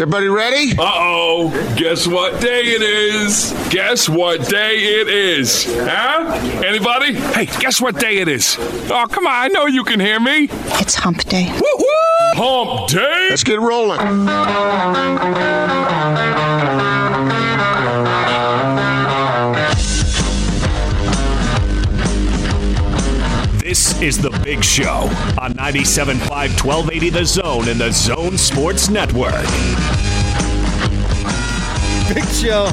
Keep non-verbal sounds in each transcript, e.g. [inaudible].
Is everybody ready? Uh oh. Guess what day it is? Guess what day it is? Huh? Anybody? Hey, guess what day it is? Oh, come on. I know you can hear me. It's hump day. Woo-hoo! Hump day. Let's get rolling. This is The Big Show on 97.5 1280 The Zone and the Zone Sports Network. Big Show.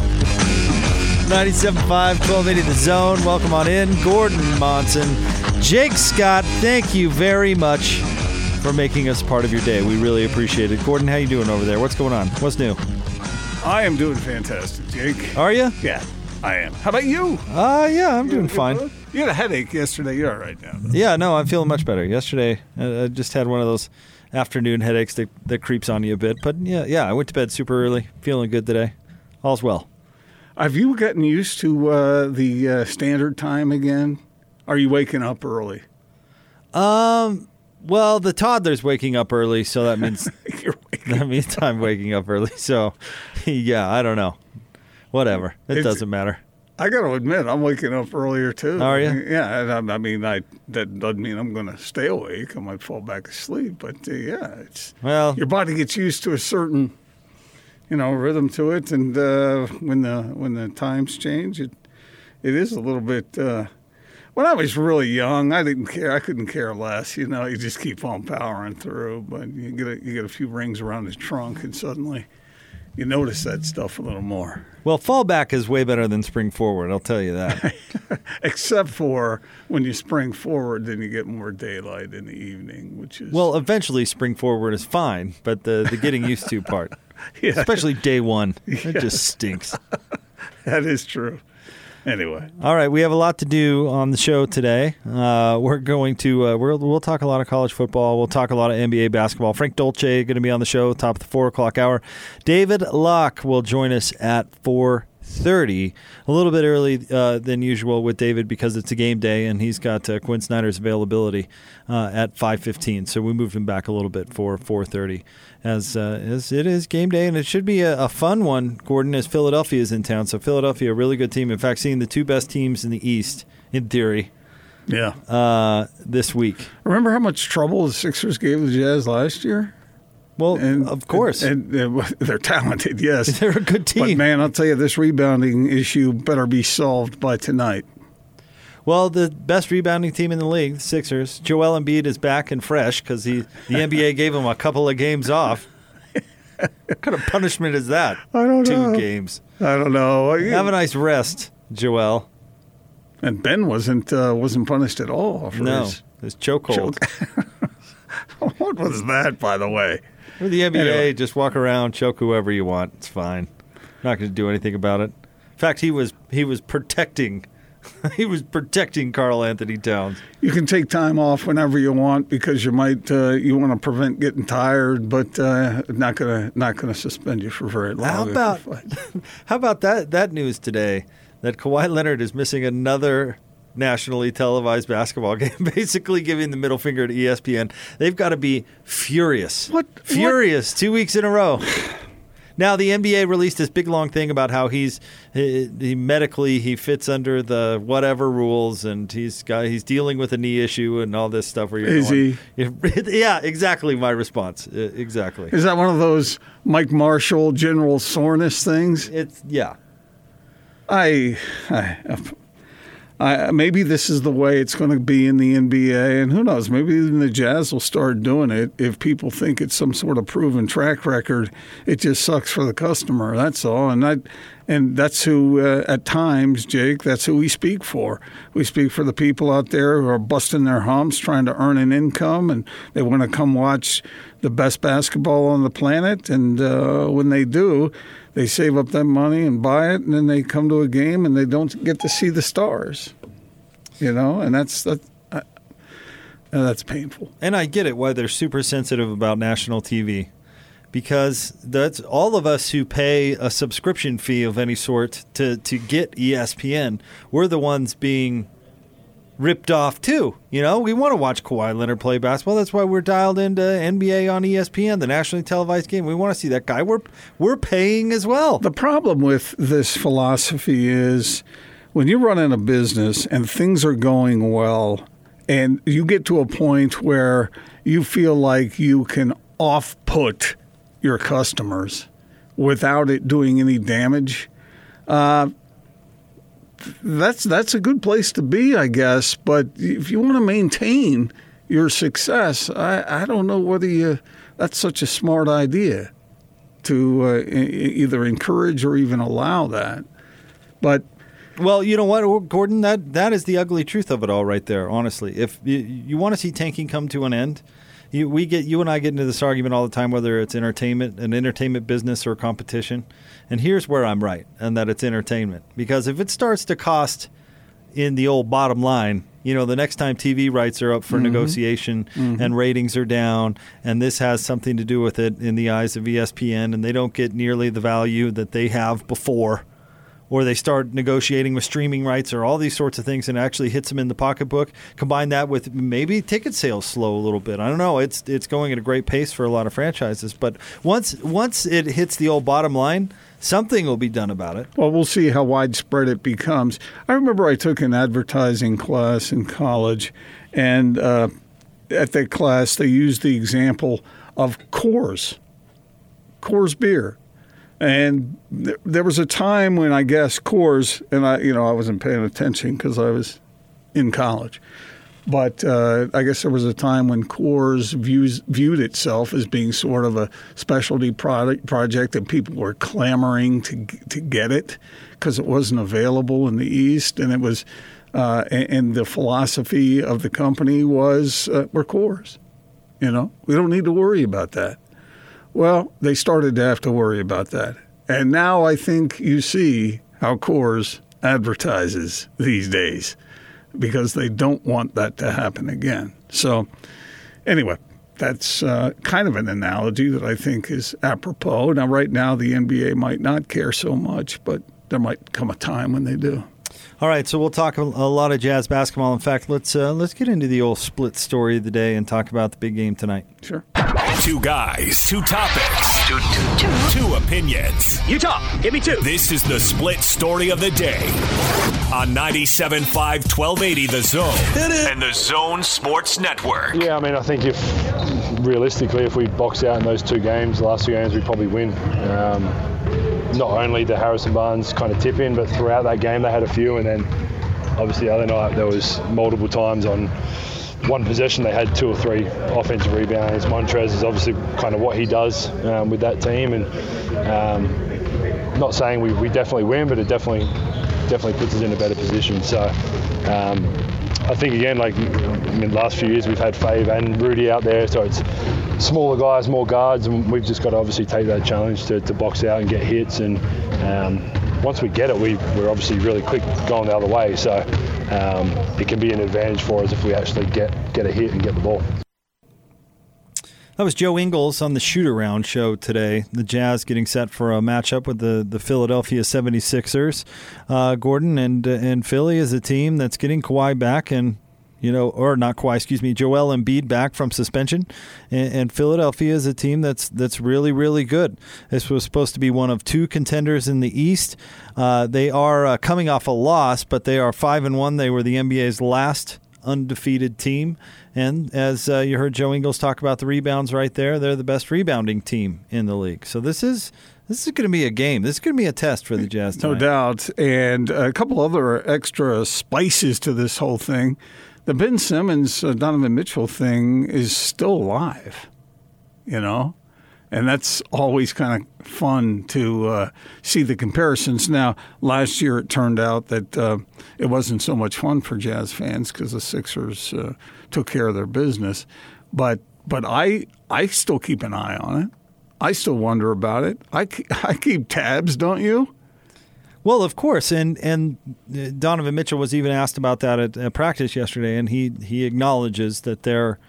97.5, 1280 The Zone. Welcome on in. Gordon Monson. Jake Scott, thank you very much for making us part of your day. We really appreciate it. Gordon, how you doing over there? What's going on? What's new? I am doing fantastic, Jake. Are you? Yeah, I am. How about you? Uh, yeah, I'm doing fine. You had a headache yesterday. You're all right now. though. Yeah, no, I'm feeling much better. Yesterday, uh, I just had one of those afternoon headaches that, that creeps on you a bit. But yeah, yeah, I went to bed super early. Feeling good today. All's well. Have you gotten used to uh, the uh, standard time again? Are you waking up early? Um, well, the toddler's waking up early, so that means [laughs] You're waking. that means I'm waking up early. [laughs] So, yeah, I don't know. Whatever. It It's- doesn't matter. I got to admit, I'm waking up earlier too. Are you? Yeah. I, I mean, I that doesn't mean I'm going to stay awake. I might fall back asleep, but uh, yeah, it's Well, your body gets used to a certain, you know, rhythm to it, and uh, when the when the times change, it it is a little bit. Uh, when I was really young, I didn't care. I couldn't care less. You know, you just keep on powering through. But you get a, you get a few rings around the trunk, and suddenly you notice that stuff a little more. well, fallback is way better than spring forward. I'll tell you that. [laughs] Except for when you spring forward, then you get more daylight in the evening, which is well, eventually, spring forward is fine, but the the getting used to part, [laughs] yeah, especially day one, [laughs] it just stinks. that is true. Anyway, All right, we have a lot to do on the show today. Uh, we're going to uh, we're, we'll talk a lot of college football. We'll talk a lot of NBA basketball. Frank Dolce going to be on the show top of the four o'clock hour. David Locke will join us at four thirty, a little bit early uh, than usual with David because it's a game day and he's got uh, Quin Snyder's availability uh, at five fifteen. So we moved him back a little bit for four thirty. As, uh, as it is game day, and it should be a, a fun one, Gordon, as Philadelphia is in town. So, Philadelphia, a really good team. In fact, seeing the two best teams in the East, in theory, yeah. uh, this week. Remember how much trouble the Sixers gave the Jazz last year? Well, of course. And, and, uh, [laughs] they're talented, yes. [laughs] They're a good team. But man, I'll tell you, this rebounding issue better be solved by tonight. well, the best rebounding team in the league, the Sixers. Joel Embiid is back and fresh because he the NBA gave him a couple of games off. what kind of punishment is that? [laughs] I don't Two know. games. I don't know. Have a nice rest, Joel. And Ben wasn't uh, wasn't punished at all for No, his it's chokehold. what was that, by the way? With the NBA, Anyway. just walk around, choke whoever you want. It's fine. Not going to do anything about it. In fact, he was he was protecting [laughs] he was protecting Karl-Anthony Towns. You can take time off whenever you want because you might uh, you want to prevent getting tired, but uh, not gonna not gonna suspend you for very long. How about [laughs] how about that that news today that Kawhi Leonard is missing another nationally televised basketball [laughs] game, basically giving the middle finger to ESPN. They've got to be furious. What- Furious two weeks in a row. Now the NBA released this big long thing about how he's he, he medically he fits under the whatever rules and he's got he's dealing with a knee issue and all this stuff. Where you're Is going, [laughs] Yeah, exactly. My response. Exactly. Is that one of those Mike Marshall general soreness things? It's yeah. I, I, Maybe this is the way it's going to be in the NBA, and who knows? Maybe even the Jazz will start doing it if people think it's some sort of proven track record. It just sucks for the customer. That's all. And I, And that's who, uh, at times, Jake, that's who we speak for. We speak for the people out there who are busting their humps, trying to earn an income, and they want to come watch the best basketball on the planet. And uh, when they do, they save up that money and buy it, and then they come to a game and they don't get to see the stars. You know, and that's that. Uh, that's painful. And I get it why they're super sensitive about national TV because that's all of us who pay a subscription fee of any sort to, to get ESPN. We're the ones being ripped off too. You know, we want to watch Kawhi Leonard play basketball. That's why we're dialed into NBA on ESPN, the nationally televised game. We want to see that guy. We're we're paying as well. The problem with this philosophy is when you're running a business and things are going well, and you get to a point where you feel like you can off put your customers without it doing any damage. Uh, that's that's a good place to be, I guess. But if you want to maintain your success, I, I don't know whether you that's such a smart idea to uh, either encourage or even allow that. But Well, you know what, Gordon? That that is the ugly truth of it all, right there. Honestly, if you, you want to see tanking come to an end, you, we get you and I get into this argument all the time, whether it's entertainment, an entertainment business, or competition. And here's where I'm right, and that it's entertainment. Because if it starts to cost in the old bottom line, you know, the next time TV rights are up for mm-hmm. negotiation mm-hmm. and ratings are down, and this has something to do with it in the eyes of ESPN, and they don't get nearly the value that they have before or they start negotiating with streaming rights or all these sorts of things and actually hits them in the pocketbook. Combine that with maybe ticket sales slow a little bit. I don't know. It's it's going at a great pace for a lot of franchises, but once once it hits the old bottom line, something will be done about it. Well, we'll see how widespread it becomes. I remember I took an advertising class in college, and uh, at that class, they used the example of Coors, Coors beer. And th- there was a time when I guess Coors, and I, you know, I wasn't paying attention because I was in college. But uh, I guess there was a time when Coors views, viewed itself as being sort of a specialty product project, and people were clamoring to to get it because it wasn't available in the East, and it was, uh, and, and the philosophy of the company was uh, we're Coors, you know, we don't need to worry about that. Well, they started to have to worry about that, and now I think you see how Coors advertises these days because they don't want that to happen again. So, anyway, that's uh, kind of an analogy that I think is apropos. Now, right now, the NBA might not care so much, but there might come a time when they do. All right, so we'll talk a, a lot of jazz basketball. In fact, let's uh, let's get into the old split story of the day and talk about the big game tonight. Sure. Two guys, two topics, two, two, two. two opinions. You talk. Give me two. This is the split story of the day on 97.5 1280 The Zone and The Zone Sports Network. Yeah, I mean, I think if realistically, if we box out in those two games, the last two games, we'd probably win. Um, not only the Harrison Barnes kind of tip in, but throughout that game, they had a few, and then obviously the other night there was multiple times on one possession they had two or three offensive rebounds. Montrezl is obviously kind of what he does um, with that team, and um, not saying we, we definitely win, but it definitely definitely puts us in a better position. So. Um, I think again, like in the last few years, we've had Fave and Rudy out there, so it's smaller guys, more guards, and we've just got to obviously take that challenge to, to box out and get hits. And um, once we get it, we, we're obviously really quick going the other way, so um, it can be an advantage for us if we actually get get a hit and get the ball. That was Joe Ingles on the shoot around show today. The Jazz getting set for a matchup with the, the Philadelphia 76ers. Uh, Gordon and and Philly is a team that's getting Kawhi back and you know, or not Kawhi, excuse me, Joel Embiid back from suspension, and, and, Philadelphia is a team that's that's really really good. This was supposed to be one of two contenders in the East. Uh, they are uh, coming off a loss, but they are five and one. They were the NBA's last undefeated team, and as uh, you heard Joe Ingles talk about the rebounds right there, they're the best rebounding team in the league. So this is. This is going to be a game. This is going to be a test for the Jazz. Tonight. No doubt. And a couple other extra spices to this whole thing the Ben Simmons uh, Donovan Mitchell thing is still alive, you know, and that's always kind of fun to uh, see the comparisons. Now, last year it turned out that uh, it wasn't so much fun for Jazz fans because the Sixers uh, took care of their business, but but I I still keep an eye on it. I still wonder about it. I, [laughs] I keep tabs, don't you? Well, of course, and and Donovan Mitchell was even asked about that at, at practice yesterday, and he he acknowledges that they're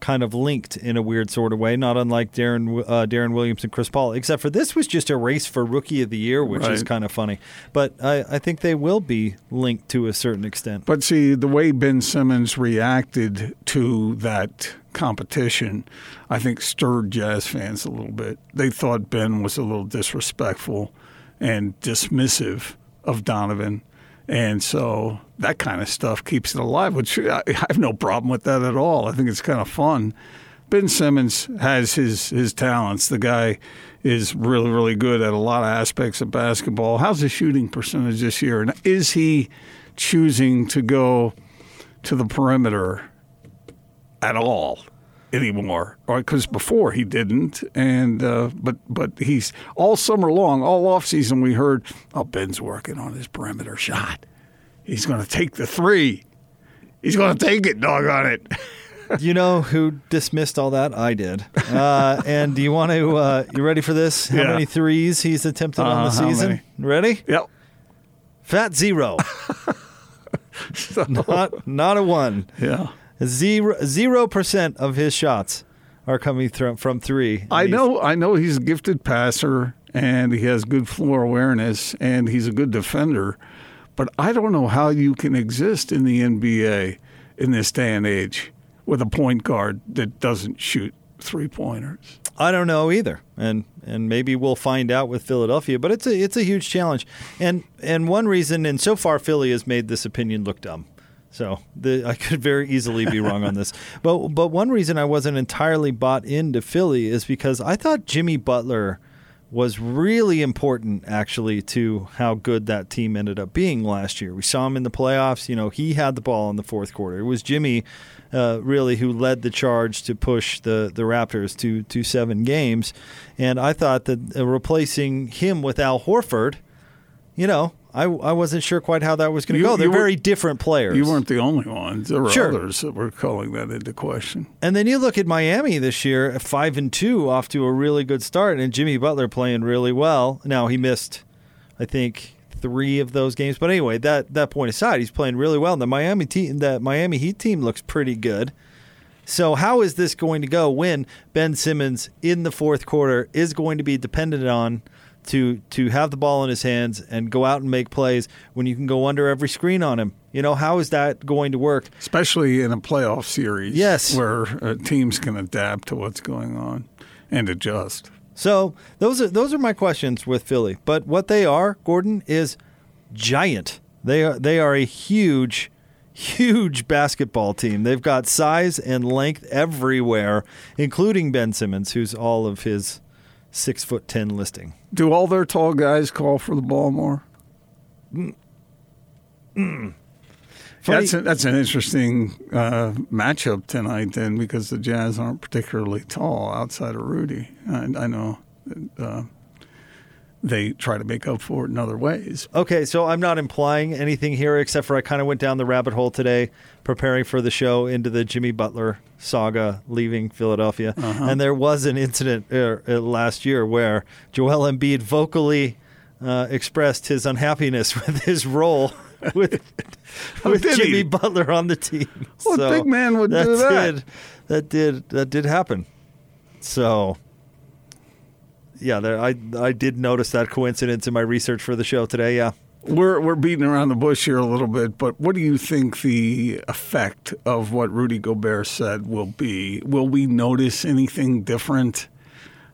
kind of linked in a weird sort of way, not unlike Darren uh, Deron Williams and Chris Paul. Except for this was just a race for Rookie of the Year, which Right. is kind of funny. But I, I think they will be linked to a certain extent. But see, the way Ben Simmons reacted to that competition, I think stirred Jazz fans a little bit. They thought Ben was a little disrespectful and dismissive of Donovan. And so that kind of stuff keeps it alive, which I have no problem with that at all. I think it's kind of fun. Ben Simmons has his his talents. The guy is really really good at a lot of aspects of basketball. How's his shooting percentage this year? And is he choosing to go to the perimeter at all anymore? Because before he didn't, and uh, but but he's all summer long, all off season. We heard, oh Ben's working on his perimeter shot. He's going to take the three. He's going to take it. Doggone it. [laughs] you know who dismissed all that? I did. Uh, and do you want to? Uh, you ready for this? How Yeah. many threes he's attempted on the Uh, season? Ready? Yep. Fat zero. [laughs] not not a one. Yeah. Zero zero percent of his shots are coming thro- from three. I know. I know he's a gifted passer and he has good floor awareness and he's a good defender, but I don't know how you can exist in the NBA in this day and age with a point guard that doesn't shoot three pointers. I don't know either, and and maybe we'll find out with Philadelphia. But it's a it's a huge challenge, and and one reason, and so far Philly has made this opinion look dumb. So the, I could very easily be wrong on this, [laughs] but but one reason I wasn't entirely bought into Philly is because I thought Jimmy Butler was really important actually to how good that team ended up being last year. We saw him in the playoffs. You know, he had the ball in the fourth quarter. It was Jimmy uh, really who led the charge to push the, the Raptors to, to seven games. And I thought that uh, replacing him with Al Horford, you know, I, I wasn't sure quite how that was going to go. They're were- very different players. You weren't the only ones. There were Sure. others that were calling that into question. And then you look at Miami this year, five and two, off to a really good start, and Jimmy Butler playing really well. Now he missed, I think, three of those games. But anyway, that that point aside, he's playing really well. And the Miami team, that Miami Heat team, looks pretty good. So how is this going to go when Ben Simmons in the fourth quarter is going to be dependent on? To, to have the ball in his hands and go out and make plays when you can go under every screen on him. You know, how is that going to work? Especially in a playoff series. Yes. Where uh, teams can adapt to what's going on and adjust. So those are those are my questions with Philly. But what they are, Gordon, is giant. They are they are a huge, huge basketball team. They've got size and length everywhere, including Ben Simmons, who's all of his six foot ten listing. Do all their tall guys call for the ball more? Funny- That's a, that's an interesting uh, matchup tonight, then, because the Jazz aren't particularly tall outside of Rudy. I, I know uh, they try to make up for it in other ways. Okay, so I'm not implying anything here except for I kind of went down the rabbit hole today preparing for the show into the Jimmy Butler saga leaving Philadelphia. And there was an incident uh, uh, last year where Joel Embiid vocally uh, expressed his unhappiness [laughs] with his role [laughs] with, with did he? Jimmy Butler on the team. What So big man would do that? Did, that did that did happen. So yeah, there, I I did notice that coincidence in my research for the show today. Yeah. We're we're beating around the bush here a little bit, but what do you think the effect of what Rudy Gobert said will be? Will we notice anything different?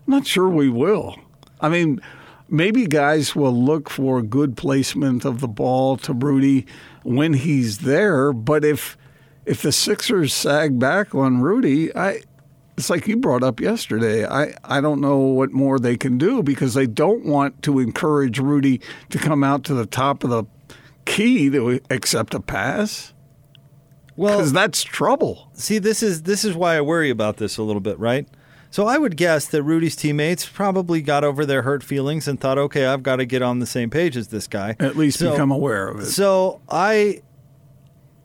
I'm not sure we will. I mean, maybe guys will look for good placement of the ball to Rudy when he's there, but if if the Sixers sag back on Rudy, I it's like you brought up yesterday. I, I don't know what more they can do because they don't want to encourage Rudy to come out to the top of the key to accept a pass Well, because that's trouble. see, this is this is why I worry about this a little bit, right? So I would guess that Rudy's teammates probably got over their hurt feelings and thought, okay, I've got to get on the same page as this guy. At least So- become aware of it. So I,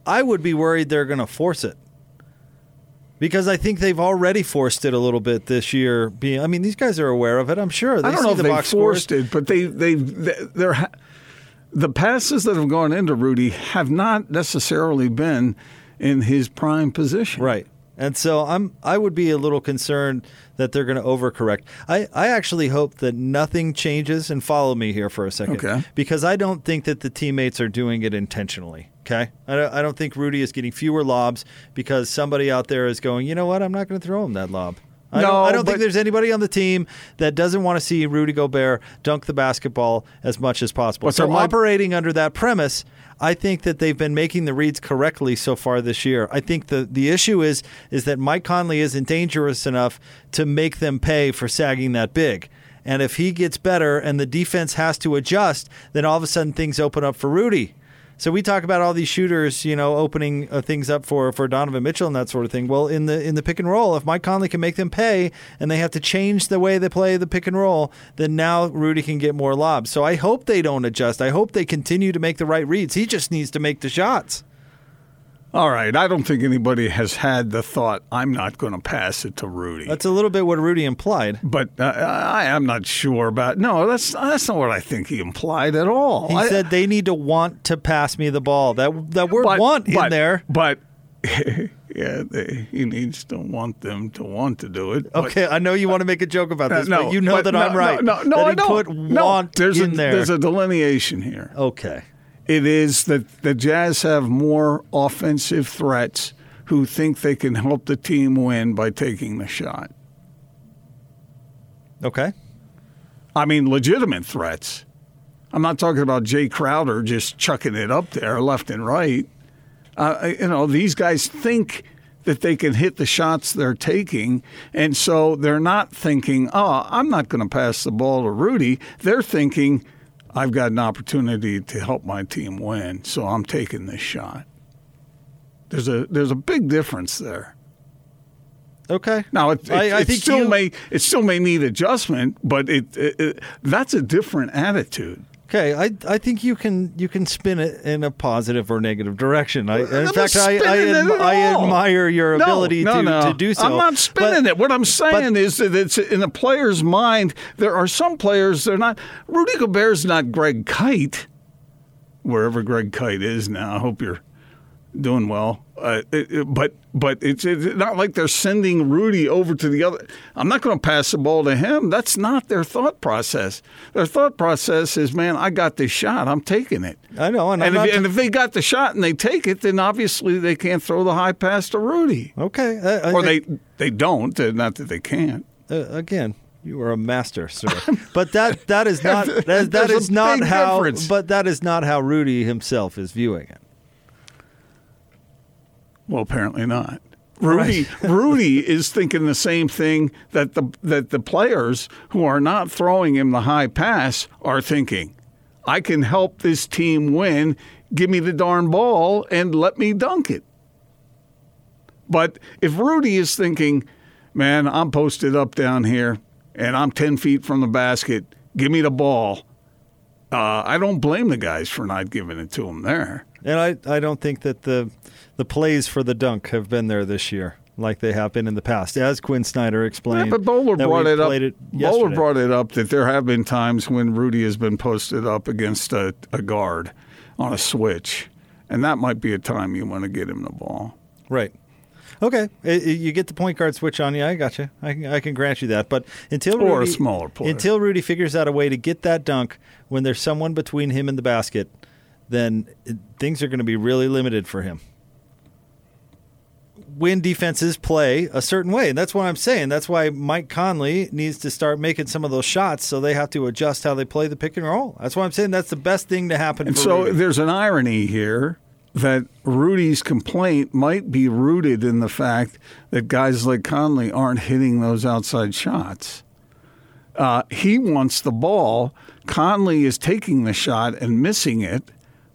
I would be worried they're going to force it. Because I think they've already forced it a little bit this year. Being, I mean, these guys are aware of it. I'm sure. They I don't know if the they box forced scores. it, but they they they're the passes that have gone into Rudy have not necessarily been in his prime position. Right. And so I'm I would be a little concerned that they're going to overcorrect. I, I actually hope that nothing changes and follow me here for a second. Okay. Because I don't think that the teammates are doing it intentionally. Okay. I don't, I don't think Rudy is getting fewer lobs because somebody out there is going, you know what, I'm not going to throw him that lob. I No, don't, I don't think there's anybody on the team that doesn't want to see Rudy Gobert dunk the basketball as much as possible. So might- operating under that premise, I think that they've been making the reads correctly so far this year. I think the the issue is is that Mike Conley isn't dangerous enough to make them pay for sagging that big. And if he gets better and the defense has to adjust, then all of a sudden things open up for Rudy. So we talk about all these shooters, you know, opening uh, things up for, for Donovan Mitchell and that sort of thing. Well, in the in the pick and roll, if Mike Conley can make them pay and they have to change the way they play the pick and roll, then now Rudy can get more lobs. So I hope they don't adjust. I hope they continue to make the right reads. He just needs to make the shots. All right. I don't think anybody has had the thought I'm not going to pass it to Rudy. That's a little bit what Rudy implied. but uh, I am not sure about. No, that's that's not what I think he implied at all. He I- said they need to want to pass me the ball. That that word but- want but- in there. but [laughs] yeah, they, he needs to want them to want to do it. but- Okay, I know you want to make a joke about Uh, this, but you know but that no, I'm right. No, no, no I don't. put no, there's in a, there. There's a delineation here. okay. It is that the Jazz have more offensive threats who think they can help the team win by taking the shot. Okay. I mean, legitimate threats. I'm not talking about Jae Crowder just chucking it up there left and right. Uh, you know, these guys think that they can hit the shots they're taking, and so they're not thinking, "Oh, I'm not going to pass the ball to Rudy." They're thinking, "I've got an opportunity to help my team win, so I'm taking this shot." There's a there's a big difference there. Okay. Now it, it, I- I it think still you- may it still may need adjustment, but it, it, it that's a different attitude. Okay, I I think you can you can spin it in a positive or negative direction. I, in I'm fact, I I, spinning it adm- at I admire your No, ability no, to, no. to do so. I'm not spinning But- it. What I'm saying is that it's in a player's mind. There are some players they're not. Rudy Gobert's not Greg Kite, wherever Greg Kite is now. I hope you're doing well. Uh, it- it- but but it's, it's not like they're sending Rudy over to the other. I'm not going to pass the ball to him. That's not their thought process. Their thought process is, man, I got this shot. I'm taking it. I know, and, And if, and if they got the shot and they take it, then obviously they can't throw the high pass to Rudy. okay. uh, Or they they don't. Not that they can't. uh, again. You are a master, sir. but that that is [laughs] not that, that is not how. difference. But that is not how Rudy himself is viewing it. Well, apparently not. Rudy [laughs] Rudy is thinking the same thing that the that the players who are not throwing him the high pass are thinking. I can help this team win. Give me the darn ball and let me dunk it. But if Rudy is thinking, man, I'm posted up down here and I'm 10 feet from the basket, give me the ball, uh, I don't blame the guys for not giving it to him there. And I, I don't think that the the plays for the dunk have been there this year like they have been in the past, as Quin Snyder explained. Yeah, but Bowler brought it up. played Bowler brought it up that there have been times when Rudy has been posted up against a, a guard on a switch, and that might be a time you want to get him the ball. Right. Okay, you get the point guard switch on you. I got you. I can, I can grant you that. But until Or a smaller player. until Rudy figures out a way to get that dunk when there's someone between him and the basket, then things are going to be really limited for him. When defenses play a certain way, and that's what I'm saying. That's why Mike Conley needs to start making some of those shots, so they have to adjust how they play the pick and roll. That's why I'm saying that's the best thing to happen. And so Rudy. there's an irony here that Rudy's complaint might be rooted in the fact that guys like Conley aren't hitting those outside shots. Uh, he wants the ball. Conley is taking the shot and missing it.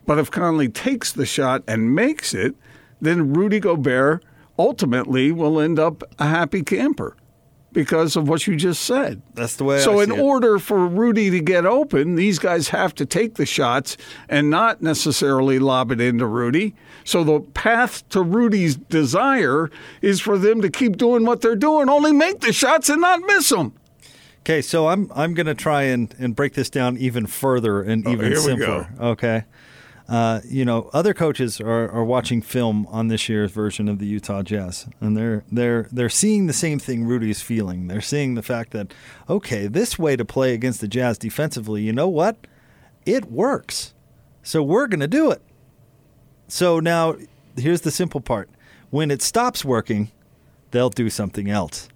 But if Conley takes the shot and makes it, then Rudy Gobert ultimately will end up a happy camper. because of what you just said. That's the way. So, I in it. order for Rudy to get open, these guys have to take the shots and not necessarily lob it into Rudy. So, the path to Rudy's desire is for them to keep doing what they're doing, only make the shots and not miss them. Okay, so I'm I'm going to try and, and break this down even further and oh, even Oh, we simpler. Okay. Uh, you know, other coaches are, are watching film on this year's version of the Utah Jazz, and they're they're they're seeing the same thing Rudy's feeling. They're seeing the fact that okay, this way to play against the Jazz defensively, you know what? It works. So we're going to do it. So now here's the simple part. When it stops working, they'll do something else.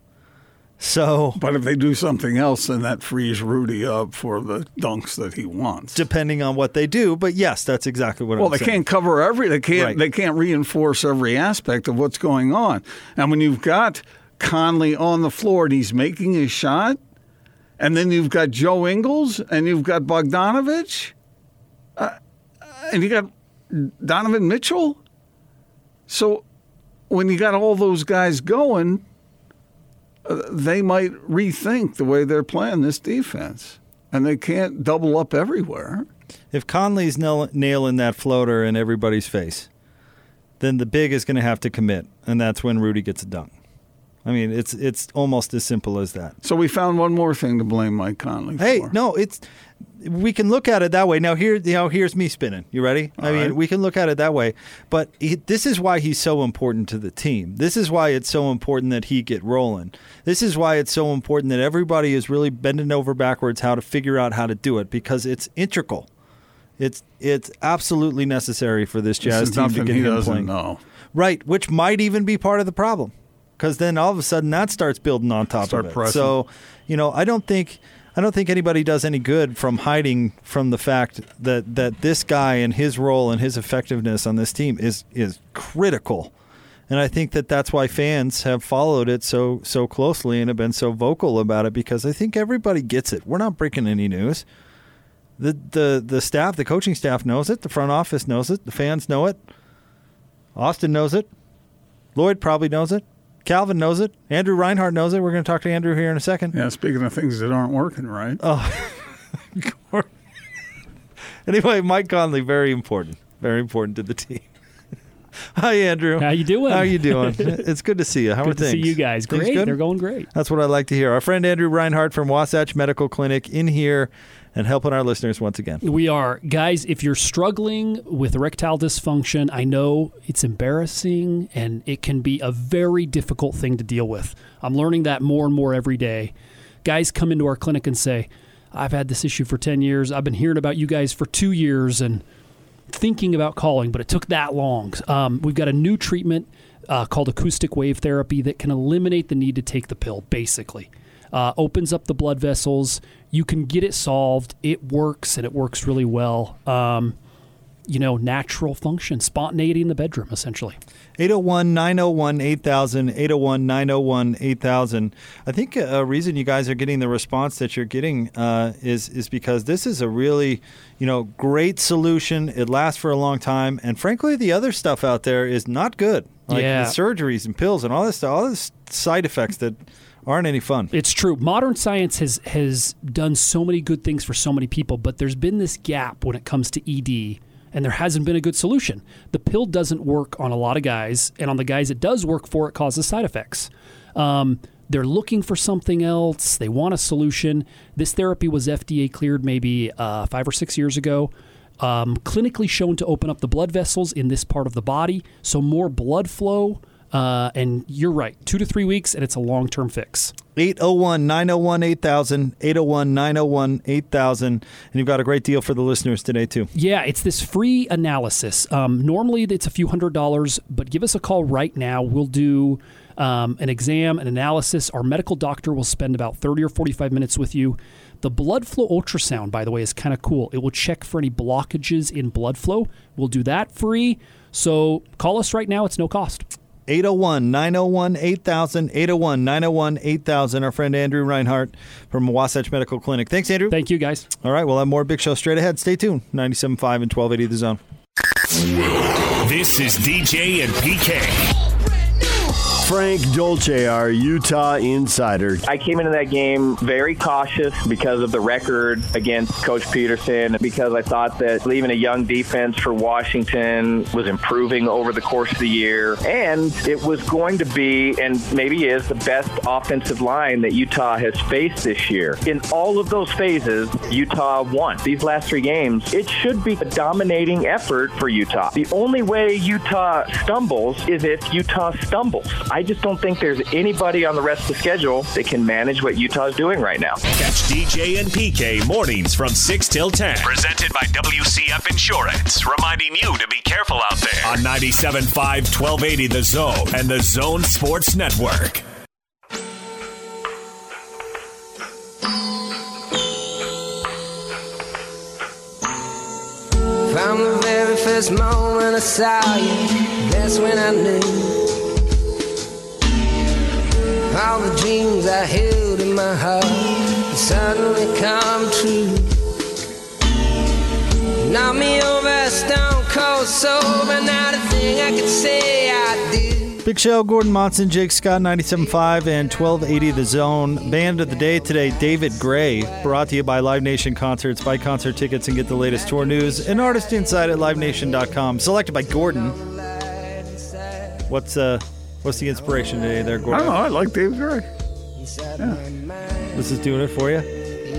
So But if they do something else, then that frees Rudy up for the dunks that he wants. depending on what they do. But yes, that's exactly what Well, I'm they saying. can't cover every. They can't. Right. They can't reinforce every aspect of what's going on. And when you've got Conley on the floor and he's making his shot, and then you've got Joe Ingles and you've got Bogdanovic, uh, and you got Donovan Mitchell. So when you got all those guys going, uh, they might rethink the way they're playing this defense, and they can't double up everywhere. If Conley's nail, nailing that floater in everybody's face, then the big is going to have to commit, and that's when Rudy gets a dunk. I mean, it's it's almost as simple as that. So we found one more thing to blame Mike Conley for. Hey, for. no, it's we can look at it that way. Now here, you know, here's me spinning. You ready? I mean, right. we can look at it that way. But he, this is why he's so important to the team. This is why it's so important that he get rolling. This is why it's so important that everybody is really bending over backwards how to figure out how to do it because it's integral. It's it's absolutely necessary for this This Jazz is team to get he him doesn't playing. know. Right, which might even be part of the problem. Because then all of a sudden that starts building on top Start of it. pressing. So, you know, I don't think I don't think anybody does any good from hiding from the fact that, that this guy and his role and his effectiveness on this team is is critical. And I think that that's why fans have followed it so so closely and have been so vocal about it because I think everybody gets it. We're not breaking any news. The the the staff, the coaching staff knows it, the front office knows it, the fans know it. Austin knows it. Lloyd probably knows it. Calvin knows it. Andrew Reinhardt knows it. We're going to talk to Andrew here in a second. Yeah, speaking of things that aren't working right. Oh. [laughs] Anyway, Mike Conley, very important. Very important to the team. [laughs] Hi, Andrew. How you doing? How you doing? [laughs] it's good to see you. How are things? Good are to things? see you guys. Things Great. good? They're going great. That's what I like to hear. Our friend Andrew Reinhardt from Wasatch Medical Clinic in here and helping our listeners once again. We are. Guys, if you're struggling with erectile dysfunction, I know it's embarrassing and it can be a very difficult thing to deal with. I'm learning that more and more every day. Guys come into our clinic and say, I've had this issue for 10 years. I've been hearing about you guys for two years and thinking about calling, but it took that long. Um, we've got a new treatment uh, called acoustic wave therapy that can eliminate the need to take the pill, basically. Uh, opens up the blood vessels. You can get it solved. It works, and it works really well. Um, you know, natural function, spontaneity in the bedroom, essentially. 801 901 8000, 801 901 8000. I think a reason you guys are getting the response that you're getting uh, is, is because this is a really, you know, great solution. It lasts for a long time. And frankly, the other stuff out there is not good. Like Yeah. the surgeries and pills and all this stuff, all this side effects that aren't any fun. It's true. Modern science has has done so many good things for so many people, but there's been this gap when it comes to ED, and there hasn't been a good solution. The pill doesn't work on a lot of guys, and on the guys it does work for, it causes side effects. Um, they're looking for something else. They want a solution. This therapy was FDA cleared maybe uh, five or six years ago. Um, clinically shown to open up the blood vessels in this part of the body, so more blood flow. Uh, and you're right, two to three weeks, and it's a long term fix. 801 901 8000, 801 901 8000. And you've got a great deal for the listeners today, too. Yeah, it's this free analysis. Um, normally it's a few hundred dollars, but give us a call right now. We'll do um, an exam, an analysis. Our medical doctor will spend about 30 or 45 minutes with you. The blood flow ultrasound, by the way, is kind of cool. It will check for any blockages in blood flow. We'll do that free. So call us right now. It's no cost. 801 901 8000, 801 901 8000. Our friend Andrew Reinhardt from Wasatch Medical Clinic. Thanks, Andrew. Thank you, guys. All right, we'll have more Big Show straight ahead. Stay tuned. 97.5 and 1280 The Zone. This is DJ and PK. Frank Dolce, our Utah insider. I came into that game very cautious because of the record against Coach Petersen, because I thought that leaving a young defense for Washington was improving over the course of the year, and it was going to be, and maybe is, the best offensive line that Utah has faced this year. In all of those phases, Utah won. These last three games, it should be a dominating effort for Utah. The only way Utah stumbles is if Utah stumbles. I just don't think there's anybody on the rest of the schedule that can manage what Utah's doing right now. Catch DJ and PK mornings from 6 till 10. Presented by WCF Insurance, reminding you to be careful out there on 97.5 1280 The Zone and The Zone Sports Network. From the very first moment I saw you, that's when I knew. All the dreams I held in my heart suddenly come true. Knock me over stone cold sober, not a thing I could say I did. Big Show, Gordon Monson, Jake Scott, 97.5 and 1280 The Zone. Band of the day today, David Gray, brought to you by Live Nation Concerts. Buy concert tickets and get the latest tour news. An artist inside at livenation.com. Selected by Gordon. What's uh, what's the inspiration today there, Gordon? I don't know. I like David Gray. This is doing it for you?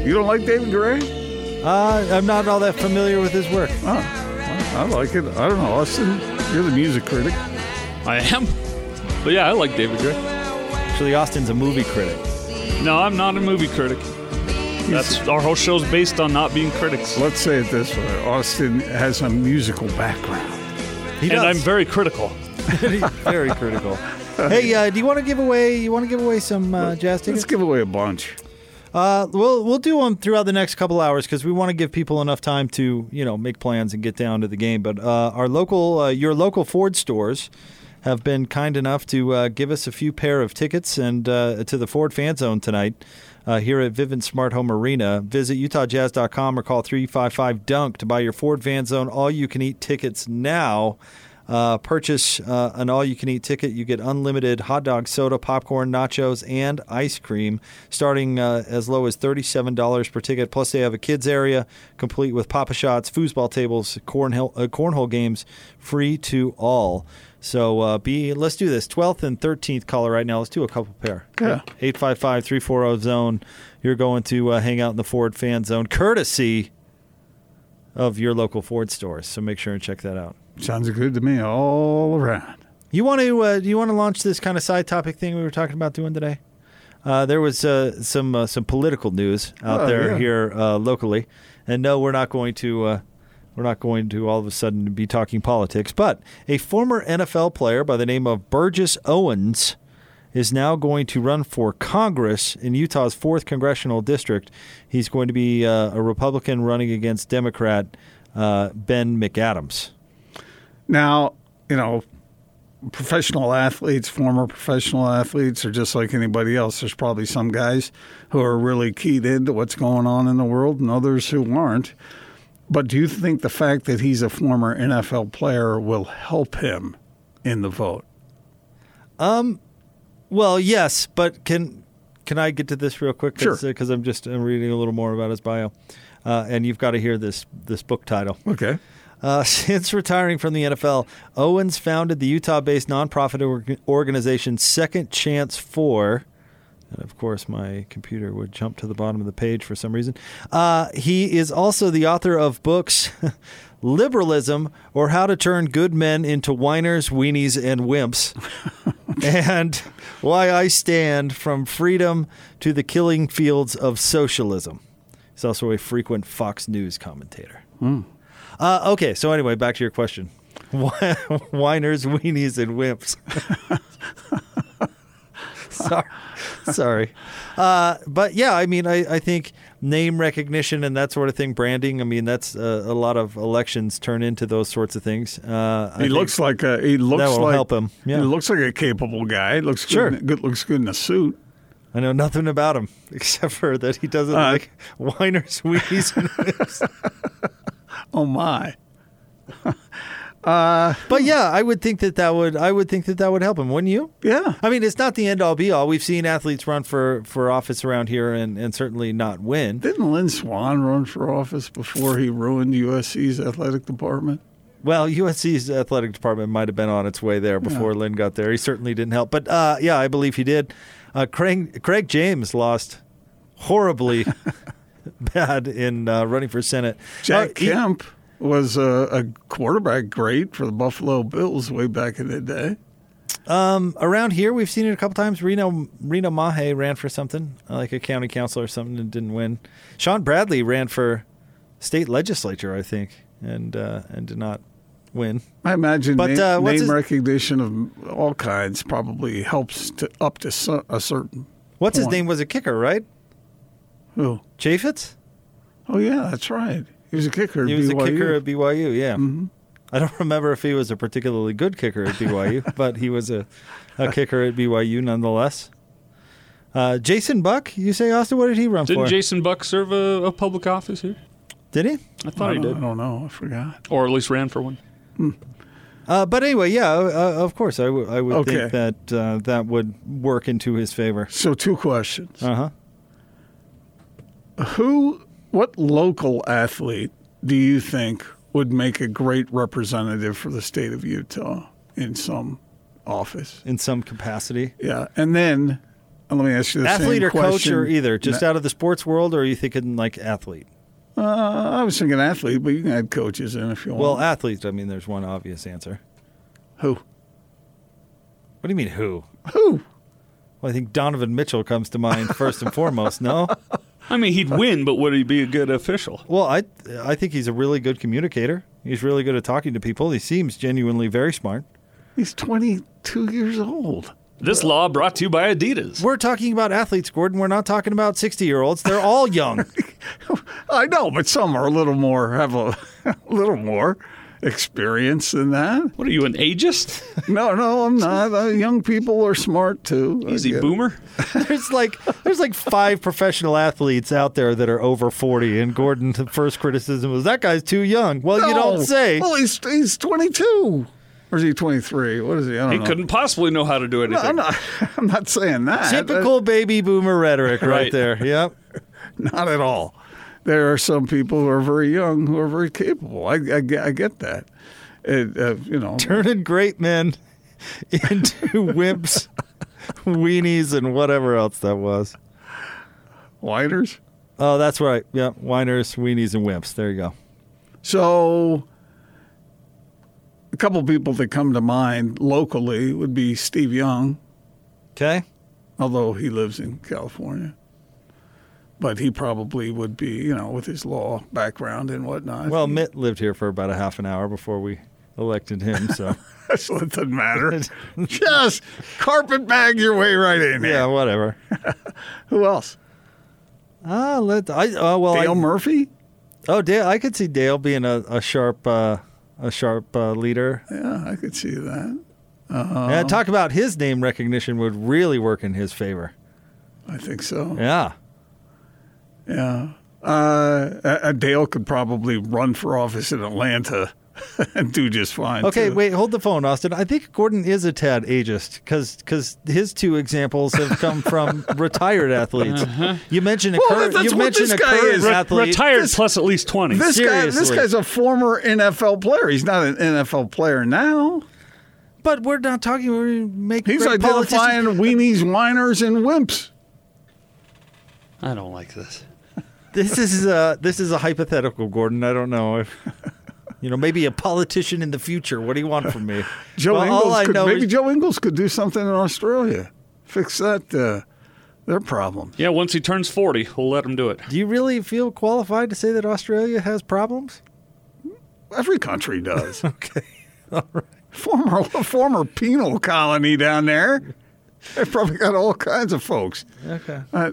You don't like David Gray? Uh, I'm not all that familiar with his work. Oh, I like it. I don't know, Austin. You're the music critic. I am. But yeah, I like David Gray. Actually, Austin's a movie critic. No, I'm not a movie critic. That's our whole show's based on not being critics. Let's say it this way: Austin has a musical background. He and does. I'm very critical. Very critical. hey, uh, do you want to give away? You want to give away some uh, jazz tickets? Let's give away a bunch. Uh, we'll we'll do them throughout the next couple hours because we want to give people enough time to you know make plans and get down to the game. But uh, our local, uh, your local Ford stores have been kind enough to uh, give us a few pair of tickets and uh, to the Ford Fan Zone tonight. Uh, here at Vivint Smart Home Arena. Visit UtahJazz.com or call 355 Dunk to buy your Ford Fan Zone all you can eat tickets now. Uh, purchase uh, an all you can eat ticket. You get unlimited hot dog, soda, popcorn, nachos, and ice cream, starting uh, as low as $37 per ticket. Plus, they have a kids area complete with Pop-A-Shots, foosball tables, cornhole, uh, cornhole games, free to all. So uh, be let's do this. 12th and 13th caller right now. Let's do a couple pair. Yeah. 855 340 zone. You're going to uh, hang out in the Ford fan zone, courtesy of your local Ford stores. So make sure and check that out. Sounds good to me all around. You want to uh, you want to launch this kind of side topic thing we were talking about doing today? Uh, there was uh, some uh, some political news out Oh, there yeah. here uh, locally, and no, we're not going to uh, we're not going to all of a sudden be talking politics. But a former NFL player by the name of Burgess Owens is now going to run for Congress in Utah's fourth congressional district. He's going to be uh, a Republican running against Democrat uh, Ben McAdams. Now, you know, professional athletes, former professional athletes, are just like anybody else. There's probably some guys who are really keyed into what's going on in the world and others who aren't. But do you think the fact that he's a former NFL player will help him in the vote? Um, well, yes, but can can I get to this real quick? Sure. Because I'm just I'm reading a little more about his bio, uh, and you've got to hear this this book title. Okay. Uh, [laughs] since retiring from the NFL, Owens founded the Utah-based nonprofit org- organization Second Chance Four. And of course, my computer would jump to the bottom of the page for some reason. Uh, he is also the author of books [laughs] Liberalism or How to Turn Good Men into Whiners, Weenies, and Wimps, [laughs] and Why I Stand from Freedom to the Killing Fields of Socialism. He's also a frequent Fox News commentator. Uh, okay, so anyway, back to your question. [laughs] Whiners, weenies, and wimps. [laughs] sorry, sorry. Uh, but yeah, I mean, I, I think name recognition and that sort of thing, branding. I mean, that's uh, a lot of elections turn into those sorts of things. Uh, He looks like a he looks like help him. Yeah. He looks like a capable guy. He looks Sure. good, good looks good in a suit. I know nothing about him [laughs] except for that he doesn't Uh, like whiners, weenies, and wimps. Oh my. [laughs] Uh, but yeah, I would think that that would I would think that that would help him, wouldn't you? Yeah. I mean, it's not the end all be all. We've seen athletes run for, for office around here and, and certainly not win. Didn't Lynn Swann run for office before he ruined USC's athletic department? Well, USC's athletic department might have been on its way there before Lynn got there. He certainly didn't help, but uh, yeah, I believe he did. Uh, Craig Craig James lost horribly [laughs] [laughs] bad in uh, running for Senate. Jack Uh, he- Kemp was a, a quarterback great for the Buffalo Bills way back in the day. Um, around here, we've seen it a couple times. Reno Reno Mahe ran for something like a county council or something and didn't win. Shawn Bradley ran for state legislature, I think, and uh, and did not win. I imagine But, name, uh, name his- recognition of all kinds probably helps to up to so- a certain. What's his name? Was a kicker, right? Who? Chaffetz. Oh yeah, that's right. He was a kicker. at He was a kicker at BYU. Yeah. Mm-hmm. I don't [laughs] remember if he was a particularly good kicker at BYU, [laughs] but he was a, a kicker at BYU nonetheless. Uh, Jason Buck, you say Austin? What did he run for? Didn't? Jason Buck serve a, a public office here? did he? I thought he did. don't- I don't know. I forgot. Or at least ran for one. Uh, but anyway, yeah, uh, of course, I, w- I would Okay. think that uh, that would work into his favor. So two questions. Uh huh. Who, what local athlete do you think would make a great representative for the state of Utah in some office? In some capacity. Yeah, and then uh, let me ask you the athlete same or question. coach or either? Just No, out of the sports world, or are you thinking like athlete? Uh, I was thinking athlete, but you can add coaches in if you want. Well, athletes. I mean, there's one obvious answer. Who? What do you mean who? Who? Well, I think Donovan Mitchell comes to mind first and foremost. No. [laughs] I mean, he'd win, but would he be a good official? Well, I I think he's a really good communicator. He's really good at talking to people. He seems genuinely very smart. He's 22 years old. This law brought to you by Adidas. We're talking about athletes, Gordon. We're not talking about 60 year olds. They're all young. [laughs] I know, but some are a little more have a, a [laughs] little more experience than that. What are you, an ageist? [laughs] No, no, I'm not. Uh, young people are smart too. Easy boomer. [laughs] there's like there's like five professional athletes out there that are over 40. And Gordon, the first criticism was that guy's too young. Well, you don't say. Well, he's he's 22. Or is he 23? What is he? I don't He know. couldn't possibly know how to do No, anything. I'm not. [laughs] I'm not saying that. Typical baby boomer rhetoric right, Right. there. Yep. Not at all. There are some people who are very young who are very capable. I, I, get- I get that. It, uh, you know, Turning great men [laughs] into wimps, weenies, and whatever else that was. whiners. Oh, that's right. Yeah, whiners, weenies, and wimps. There you go. So, a couple people that come to mind locally would be Steve Young, Okay. although he lives in California. But he probably would be, you know, with his law background and whatnot. Well, Mitt lived here for about a half an hour before we elected him. So [laughs] so it doesn't matter. [laughs] Just carpet bag your way right in. Here. yeah, whatever. [laughs] Who else? Ah, let I. Oh well, Dale I, Murphy. oh Dale. I could see Dale being a, a sharp, uh, a sharp uh, leader. Yeah, I could see that. Yeah, talk about his name recognition would really work in his favor. I think so. Yeah. Yeah. Uh, uh, Dale could probably run for office in Atlanta [laughs] and do just fine. Okay, too. wait, hold the phone, Austin. I think Gordon is a tad ageist because his two examples have come from [laughs] retired athletes. You mentioned a Well, current. that's You what mentioned this a guy current is. Athlete. Retired This- plus at least 20. This guy, this guy's a former NFL player. He's not an NFL player now. But we're not talking. We make He's great identifying politicians. weenies, whiners, and wimps. I don't like this. This is uh, this is a hypothetical, Gordon. I don't know if [laughs] you know maybe a politician in the future. What do you want from me? [laughs] Joe Well, all Ingles I could, know maybe is- Joe Ingles could do something in Australia, fix that uh, their problem. Yeah, once he turns 40, we'll let him do it. Do you really feel qualified to say that Australia has problems? Every country does. [laughs] Okay, all right. former former penal colony down there. They've probably got all kinds of folks. Okay. I,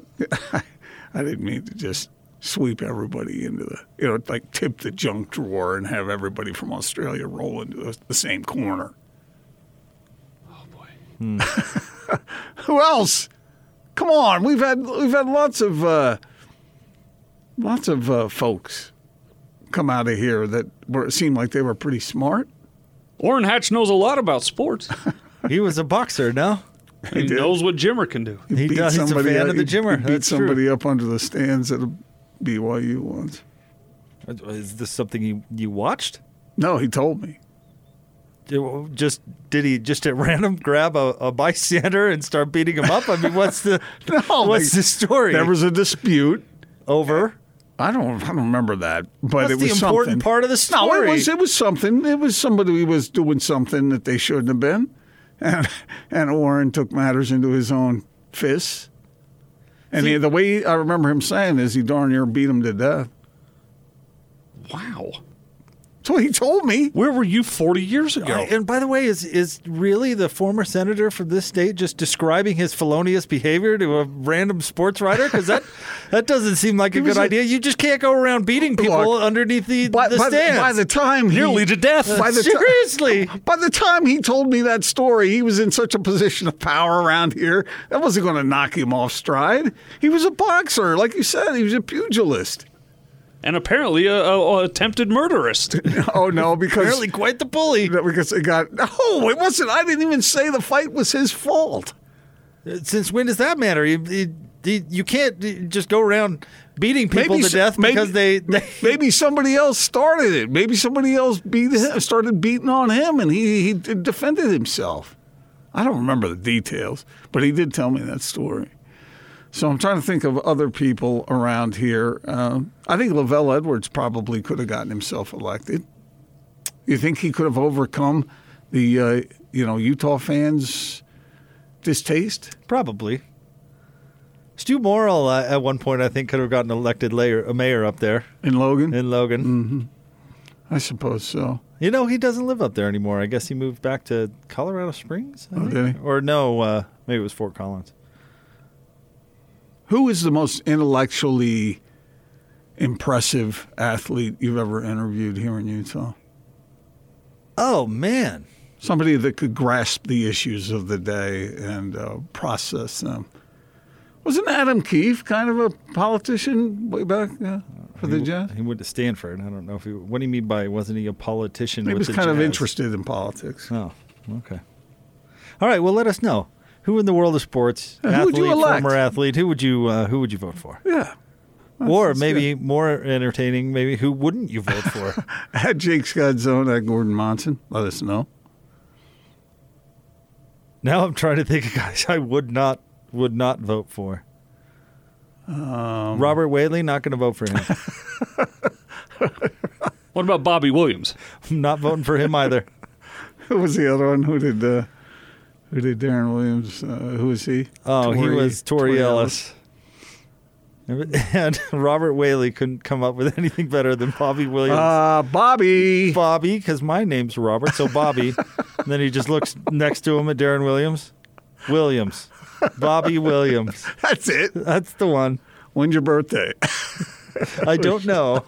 I didn't mean to just sweep everybody into the, you know, like tip the junk drawer and have everybody from Australia roll into the, the same corner. Oh boy. Hmm. [laughs] Who else? Come on, we've had we've had lots of uh, lots of uh, folks come out of here that were seemed like they were pretty smart. Orrin Hatch knows a lot about sports. [laughs] he was a boxer, no? He, knows what Jimmer can do. He beat does. He's a fan up- of the Jimmer. He beat That's true. somebody up under the stands at a BYU once. Is this something you, you watched? No, he told me. Just did he just at random grab a, a bystander and start beating him up? I mean, what's the [laughs] No, what's they- the story? There was a dispute over. I don't. I don't remember that, but it was the important something. part of the story. No, it was. It was something. It was somebody who was doing something that they shouldn't have been, and and Orrin took matters into his own fists. And he, the way I remember him saying is, he darn near beat him to death. Wow. That's what he told me. Where were you 40 years ago? I- and by the way, is is really the former senator from this state just describing his felonious behavior to a random sports writer? Because that [laughs] that doesn't seem like a good a- idea. You just can't go around beating people Look, underneath the, By, the by, the, stands. by the time he, Nearly to death. By the [laughs] Seriously. by the time he told me that story, he was in such a position of power around here that wasn't going to knock him off stride. He was a boxer, like you said. He was a pugilist. And apparently a, a, a attempted murderist. [laughs] Oh no, because Apparently, quite the bully. because it got no, it wasn't. I didn't even say the fight was his fault. Uh, since when does that matter? You, you, you- you can't uh, just go around beating people to s- death maybe- because they, they [laughs] maybe somebody else started it. Maybe somebody else beat him, started beating on him, and he he defended himself. I don't remember the details, but he did tell me that story. So I'm trying to think of other people around here. Um, I think LaVell Edwards probably could have gotten himself elected. You think he could have overcome the uh, you know Utah fans' distaste? probably. Stew Morrill uh, at one point I think could have gotten elected layer, a mayor up there In Logan, in Logan. I suppose so. You know, he doesn't live up there anymore. I guess he moved back to Colorado Springs. Oh, think? did he? Or no, uh, maybe it was Fort Collins. Who is the most intellectually impressive athlete you've ever interviewed here in Utah? Oh man, Somebody that could grasp the issues of the day and uh, process them. Wasn't Adam Keefe kind of a politician way back uh, for the he, Jazz? he went to Stanford. I don't know if he. What do you mean by wasn't he a politician? He was the kind of interested in politics. Oh, okay. All right. Well, let us know who in the world of sports, Yeah, who athlete, would you elect? former athlete, who would you uh, who would you vote for? Yeah. or that's maybe more entertaining, maybe who wouldn't you vote for? [laughs] At Jake Scott Zone at Gordon Monson. Let us know. now I'm trying to think of guys I would not would not vote for. Um, Robert Whaley, not going to vote for him. [laughs] what about Bobby Williams? I'm [laughs] not voting for him either. Who was the other one? Who did uh, who did Darren Williams? Uh, who was he? Oh, he was Tori Torrey Ellis. And [laughs] Robert Whaley couldn't come up with [laughs] anything better than Bobby Williams. Uh, Bobby. Bobby, because my name's Robert, so Bobby. and [laughs] then he just looks next to him at Darren Williams. Williams. Bobby Williams. That's it. That's the one. When's your birthday? I don't know.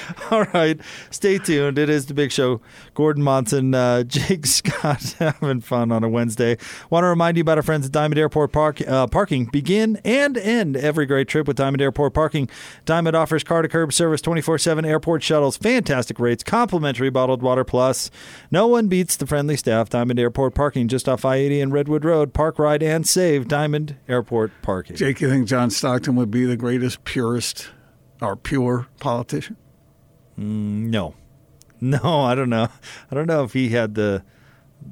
[laughs] All right, stay tuned. It is the big show. Gordon Monson, uh, [laughs] Jake Scott, having fun on a Wednesday. Want to remind you about our friends at Diamond Airport Park uh, Parking. Begin and end every great trip with Diamond Airport Parking. Diamond offers car to curb service, twenty four seven airport shuttles, fantastic rates, complimentary bottled water plus. No one beats the friendly staff. Diamond Airport Parking, just off I eighty and Redwood Road. Park ride and save. Diamond Airport Parking. Jake, you think John Stockton would be the greatest purist or pure politician? Mm, no, [laughs] no, I don't know. I don't know if he had the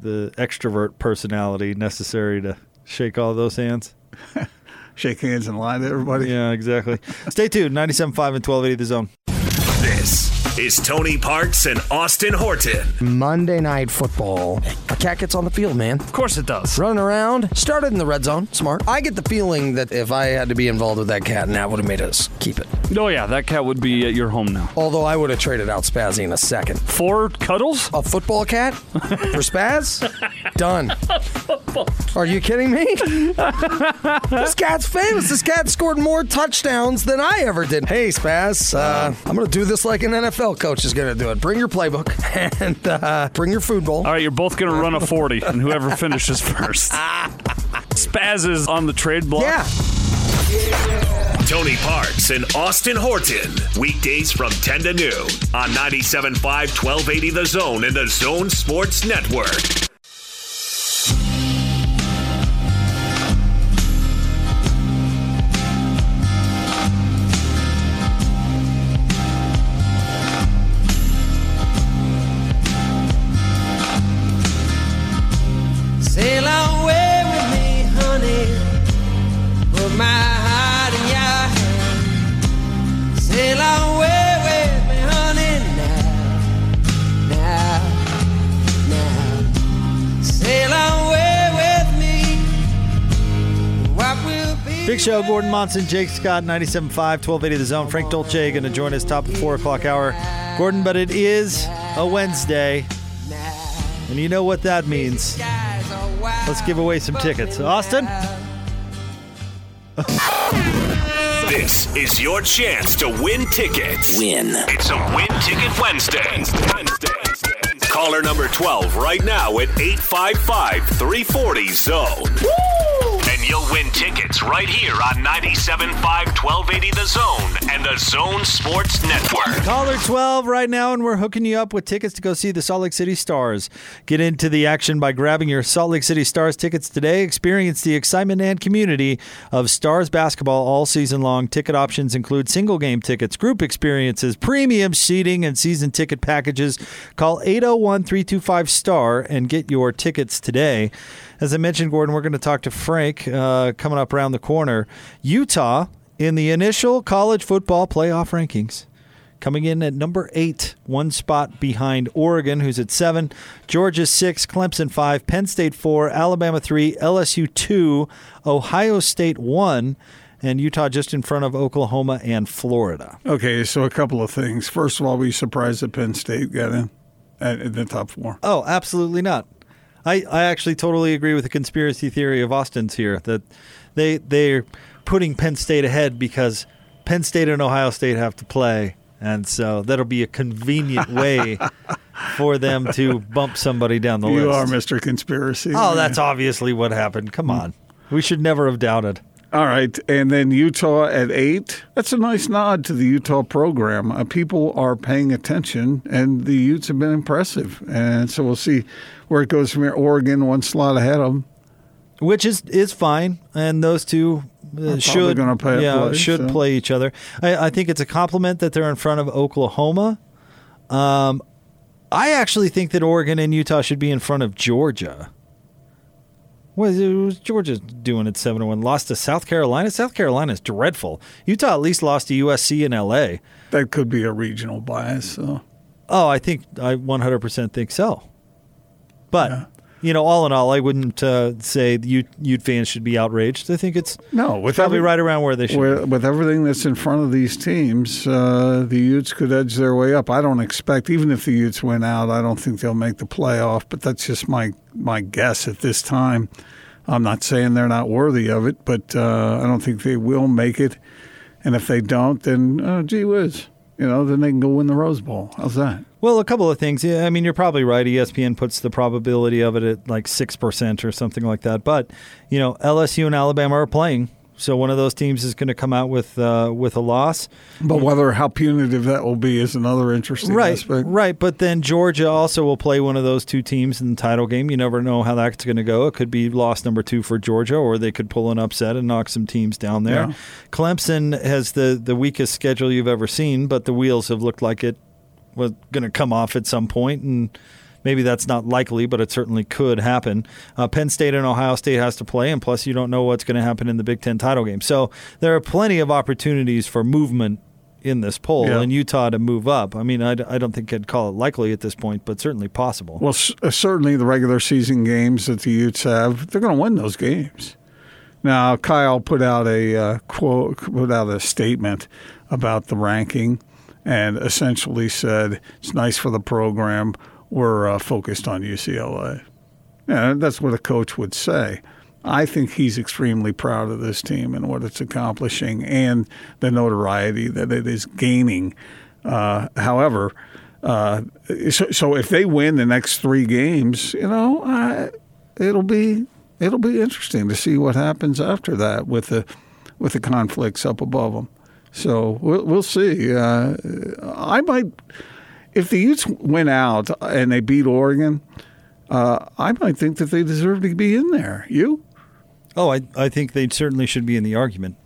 the extrovert personality necessary to shake all those hands. [laughs] Shake hands and lie to everybody. Yeah, exactly. Stay tuned. 97.5 and 1280 The Zone. This is Tony Parks and Austin Horton. Monday night football. A cat gets on the field, man. Of course it does. Running around. Started in the red zone. Smart. I get the feeling that if I had to be involved with that cat, Nat would have made us keep it. Oh, yeah, that cat would be at your home now. Although I would have traded out Spazzy in a second. Four cuddles? A football cat? For Spaz? [laughs] Done. Are you kidding me? [laughs] this cat's famous. This cat scored more touchdowns than I ever did. Hey, Spaz, uh, I'm going to do this like an NFL coach is going to do it. Bring your playbook [laughs] and uh, bring your food bowl. All right, you're both going to run a 40, and whoever finishes first. [laughs] Spaz is on the trade block. Yeah. Tony Parks and Austin Horton. Weekdays from 10 to noon on 97.5 1280 The Zone and the Zone Sports Network. Show, Gordon Monson, Jake Scott, 97.5, 1280 The Zone. Frank Dolce going to join us top of the 4 o'clock hour. Gordon, but it is a Wednesday. And you know what that means. Let's give away some tickets. Austin? This is your chance to win tickets. Win. It's a Win Ticket Wednesday. Caller number 12 right now at 855 340 Zone. And you'll win tickets right here on 97.5 1280 The Zone and the Zone Sports Network. Caller 12 right now, and we're hooking you up with tickets to go see the Salt Lake City Stars. Get into the action by grabbing your Salt Lake City Stars tickets today. Experience the excitement and community of Stars basketball all season long. Ticket options include single game tickets, group experiences, premium seating, and season ticket packages. Call 801 325 STAR and get your tickets today. As I mentioned, Gordon, we're going to talk to Frank uh, coming up around the corner. Utah in the initial college football playoff rankings coming in at number eight, one spot behind Oregon, who's at seven, Georgia six, Clemson five, Penn State four, Alabama three, LSU two, Ohio State one, and Utah just in front of Oklahoma and Florida. Okay, so a couple of things. First of all, were you surprised that Penn State got in at, at the top four? Oh, absolutely not. I, I actually totally agree with the conspiracy theory of Austin's here that they they're putting Penn State ahead because Penn State and Ohio State have to play, and so that'll be a convenient [laughs] way for them to bump somebody down the You list. You are Mr. Conspiracy. Oh, that's obviously what happened. Come mm. on, we should never have doubted. All right, and then Utah at eight. That's a nice nod to the Utah program. Uh, people are paying attention, and the Utes have been impressive. And so we'll see where it goes from here. Oregon one slot ahead of them. which is is fine, and those two uh, should play- yeah play, should so. play each other. I, I think it's a compliment that they're in front of Oklahoma. Um, I actually think that Oregon and Utah should be in front of Georgia. What was Georgia doing at seven one? Lost to South Carolina. South Carolina is dreadful. Utah at least lost to USC and LA. That could be a regional bias. So Oh, I think I 100% think so. But you know, all in all, I wouldn't uh, say the Ute, Ute fans should be outraged. I think it's no, with probably every- right around where they should. with, with everything that's in front of these teams, uh, the Utes could edge their way up. I don't expect, even if the Utes win out, I don't think they'll make the playoff. But that's just my my guess at this time. I'm not saying they're not worthy of it, but uh, I don't think they will make it. And if they don't, then uh, gee whiz, you know, then they can go win the Rose Bowl. How's that? Well, a couple of things. Yeah, I mean, you're probably right. ESPN puts the probability of it at like six percent or something like that. But you know, LSU and Alabama are playing, so one of those teams is going to come out with uh, with a loss. But whether how punitive that will be is another interesting Right, aspect. right. But then Georgia also will play one of those two teams in the title game. You never know how that's going to go. It could be loss number two for Georgia, or they could pull an upset and knock some teams down there. Yeah. Clemson has the the weakest schedule you've ever seen, but the wheels have looked like it was going to come off at some point, and maybe that's not likely, but it certainly could happen. Uh, Penn State and Ohio State has to play, and plus you don't know what's going to happen in the Big Ten title game. So there are plenty of opportunities for movement in this poll, Yeah. and Utah to move up. I mean, I, I don't think I'd call it likely at this point, but certainly possible. Well, c- uh, certainly the regular season games that the Utes have, they're going to win those games. Now, Kyle put out a uh, quote, put out a statement about the ranking, and essentially said it's nice for the program. We're uh, focused on UCLA. Yeah, that's what a coach would say. I think he's extremely proud of this team and what it's accomplishing and the notoriety that it is gaining. Uh, however, uh, so, so if they win the next three games, you know, it'll be it'll be interesting to see what happens after that with the with the conflicts up above them. So we'll, we'll see. Uh, I might, if the Utes went out and they beat Oregon, uh, I might think that they deserve to be in there. You? Oh, I I think they certainly should be in the argument.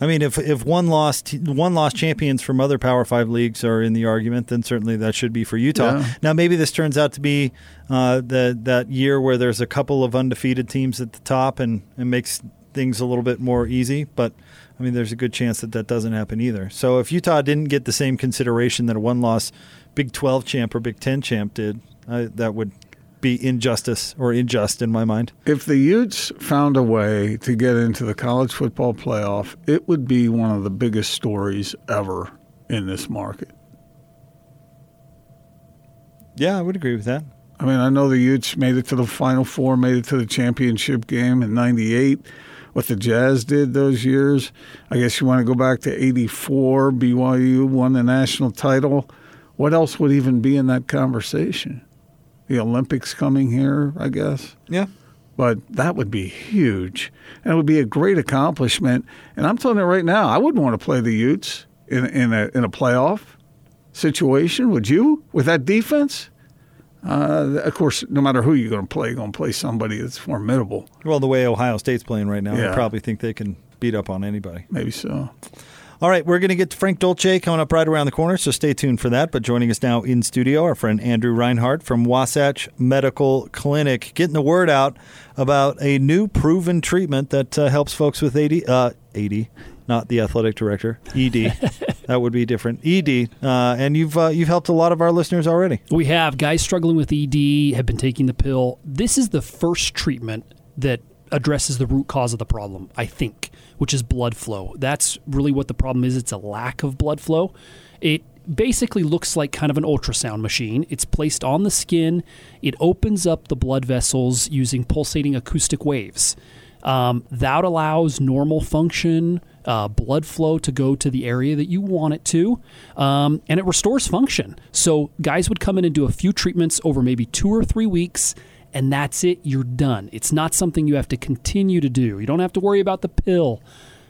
I mean, if if one lost one lost champions from other Power Five leagues are in the argument, then certainly that should be for Utah. Yeah. Now, maybe this turns out to be uh, the that year where there's a couple of undefeated teams at the top and and makes things a little bit more easy. But I mean, there's a good chance that that doesn't happen either. So if Utah didn't get the same consideration that a one loss Big Twelve champ or Big Ten champ did, I, that would be injustice or unjust in my mind. If the Utes found a way to get into the college football playoff, it would be one of the biggest stories ever in this market. Yeah, I would agree with that. I mean, I know the Utes made it to the Final Four, made it to the championship game in '98. What the Jazz did those years, I guess you want to go back to '84. BYU won the national title. What else would even be in that conversation? The Olympics coming here, I guess. Yeah. But that would be huge. And it would be a great accomplishment. And I'm telling you right now, I wouldn't want to play the Utes in, in, a, in a playoff situation. Would you? With that defense? Uh, of course, no matter who you're going to play, you're going to play somebody that's formidable. Well, the way Ohio State's playing right now, Yeah. I probably think they can beat up on anybody. Maybe so. All right, we're going to get to Frank Dolce coming up right around the corner, so stay tuned for that. But joining us now in studio, our friend Andrew Reinhardt from Wasatch Medical Clinic, getting the word out about a new proven treatment that uh, helps folks with AD, uh, AD, not the athletic director, ED. [laughs] that would be different. ED, uh, and you've uh, you've helped a lot of our listeners already. We have guys struggling with ED have been taking the pill. This is the first treatment that addresses the root cause of the problem, I think, which is blood flow. That's really what the problem is. It's a lack of blood flow. It basically looks like kind of an ultrasound machine. It's placed on the skin. It opens up the blood vessels using pulsating acoustic waves. Um, that allows normal function, uh, blood flow to go to the area that you want it to, um, and it restores function. So, guys would come in and do a few treatments over maybe two or three weeks, and that's it. You're done. It's not something you have to continue to do. You don't have to worry about the pill,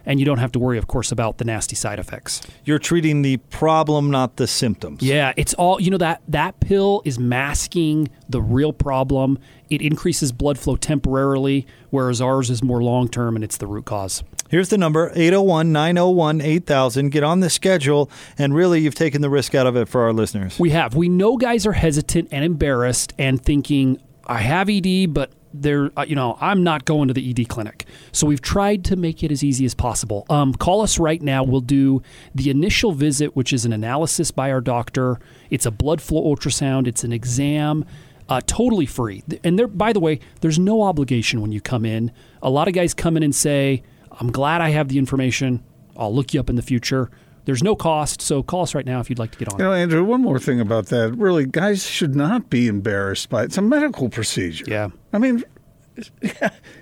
and you don't have to worry, of course, about the nasty side effects. You're treating the problem, not the symptoms. Yeah, it's all you know that that pill is masking the real problem. It increases blood flow temporarily, whereas ours is more long term and it's the root cause. Here's the number 801 901 8000. Get on the schedule, and really, you've taken the risk out of it for our listeners. We have. We know guys are hesitant and embarrassed and thinking, I have ED, but they're, uh, you know, I'm not going to the ED clinic. So we've tried to make it as easy as possible. Um, call us right now. We'll do the initial visit, which is an analysis by our doctor. It's a blood flow ultrasound. It's an exam. Uh, totally free. And there, by the way, there's no obligation when you come in. A lot of guys come in and say, I'm glad I have the information. I'll look you up in the future. There's no cost, so call us right now if you'd like to get on. You know, Andrew, one more thing about that. Really, guys should not be embarrassed by it. It's a medical procedure. Yeah. I mean, [laughs]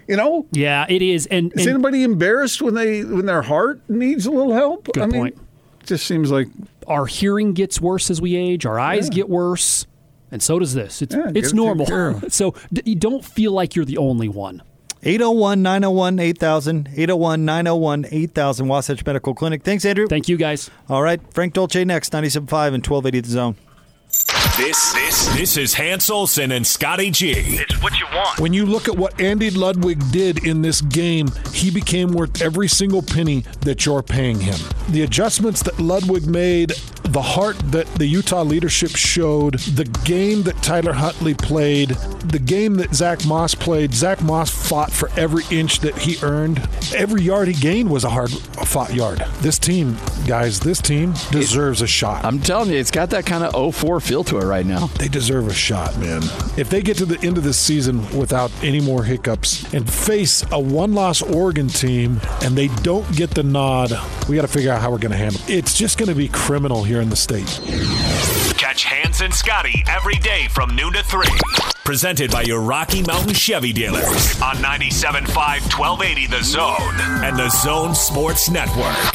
you know, Yeah, it is. And, is and anybody embarrassed when they when their heart needs a little help? Good I mean, point. Just seems like our hearing gets worse as we age. Our eyes get worse, and so does this. It's Yeah, it's it normal. [laughs] so d- you don't feel like you're the only one. 801 901 8000. 801 901 8000. Wasatch Medical Clinic. Thanks, Andrew. Thank you, guys. All right. Frank Dolce next, 97.5 and 1280 The Zone. This this this is Hans Olsen and Scotty G. It's what you want. When you look at what Andy Ludwig did in this game, he became worth every single penny that you're paying him. The adjustments that Ludwig made, the heart that the Utah leadership showed, the game that Tyler Huntley played, the game that Zach Moss played, Zach Moss fought for every inch that he earned. Every yard he gained was a hard fought yard. This team, guys, this team deserves a shot. I'm telling you, it's got that kind of 04 feel to it right now. They deserve a shot, man. If they get to the end of the season without any more hiccups and face a one loss Oregon team and they don't get the nod, we got to figure out how we're going to handle it. It's just going to be criminal here in the state. Catch Hans and Scotty every day from noon to 3. Presented by your Rocky Mountain Chevy dealers on 97.5 1280 The Zone and The Zone Sports Network.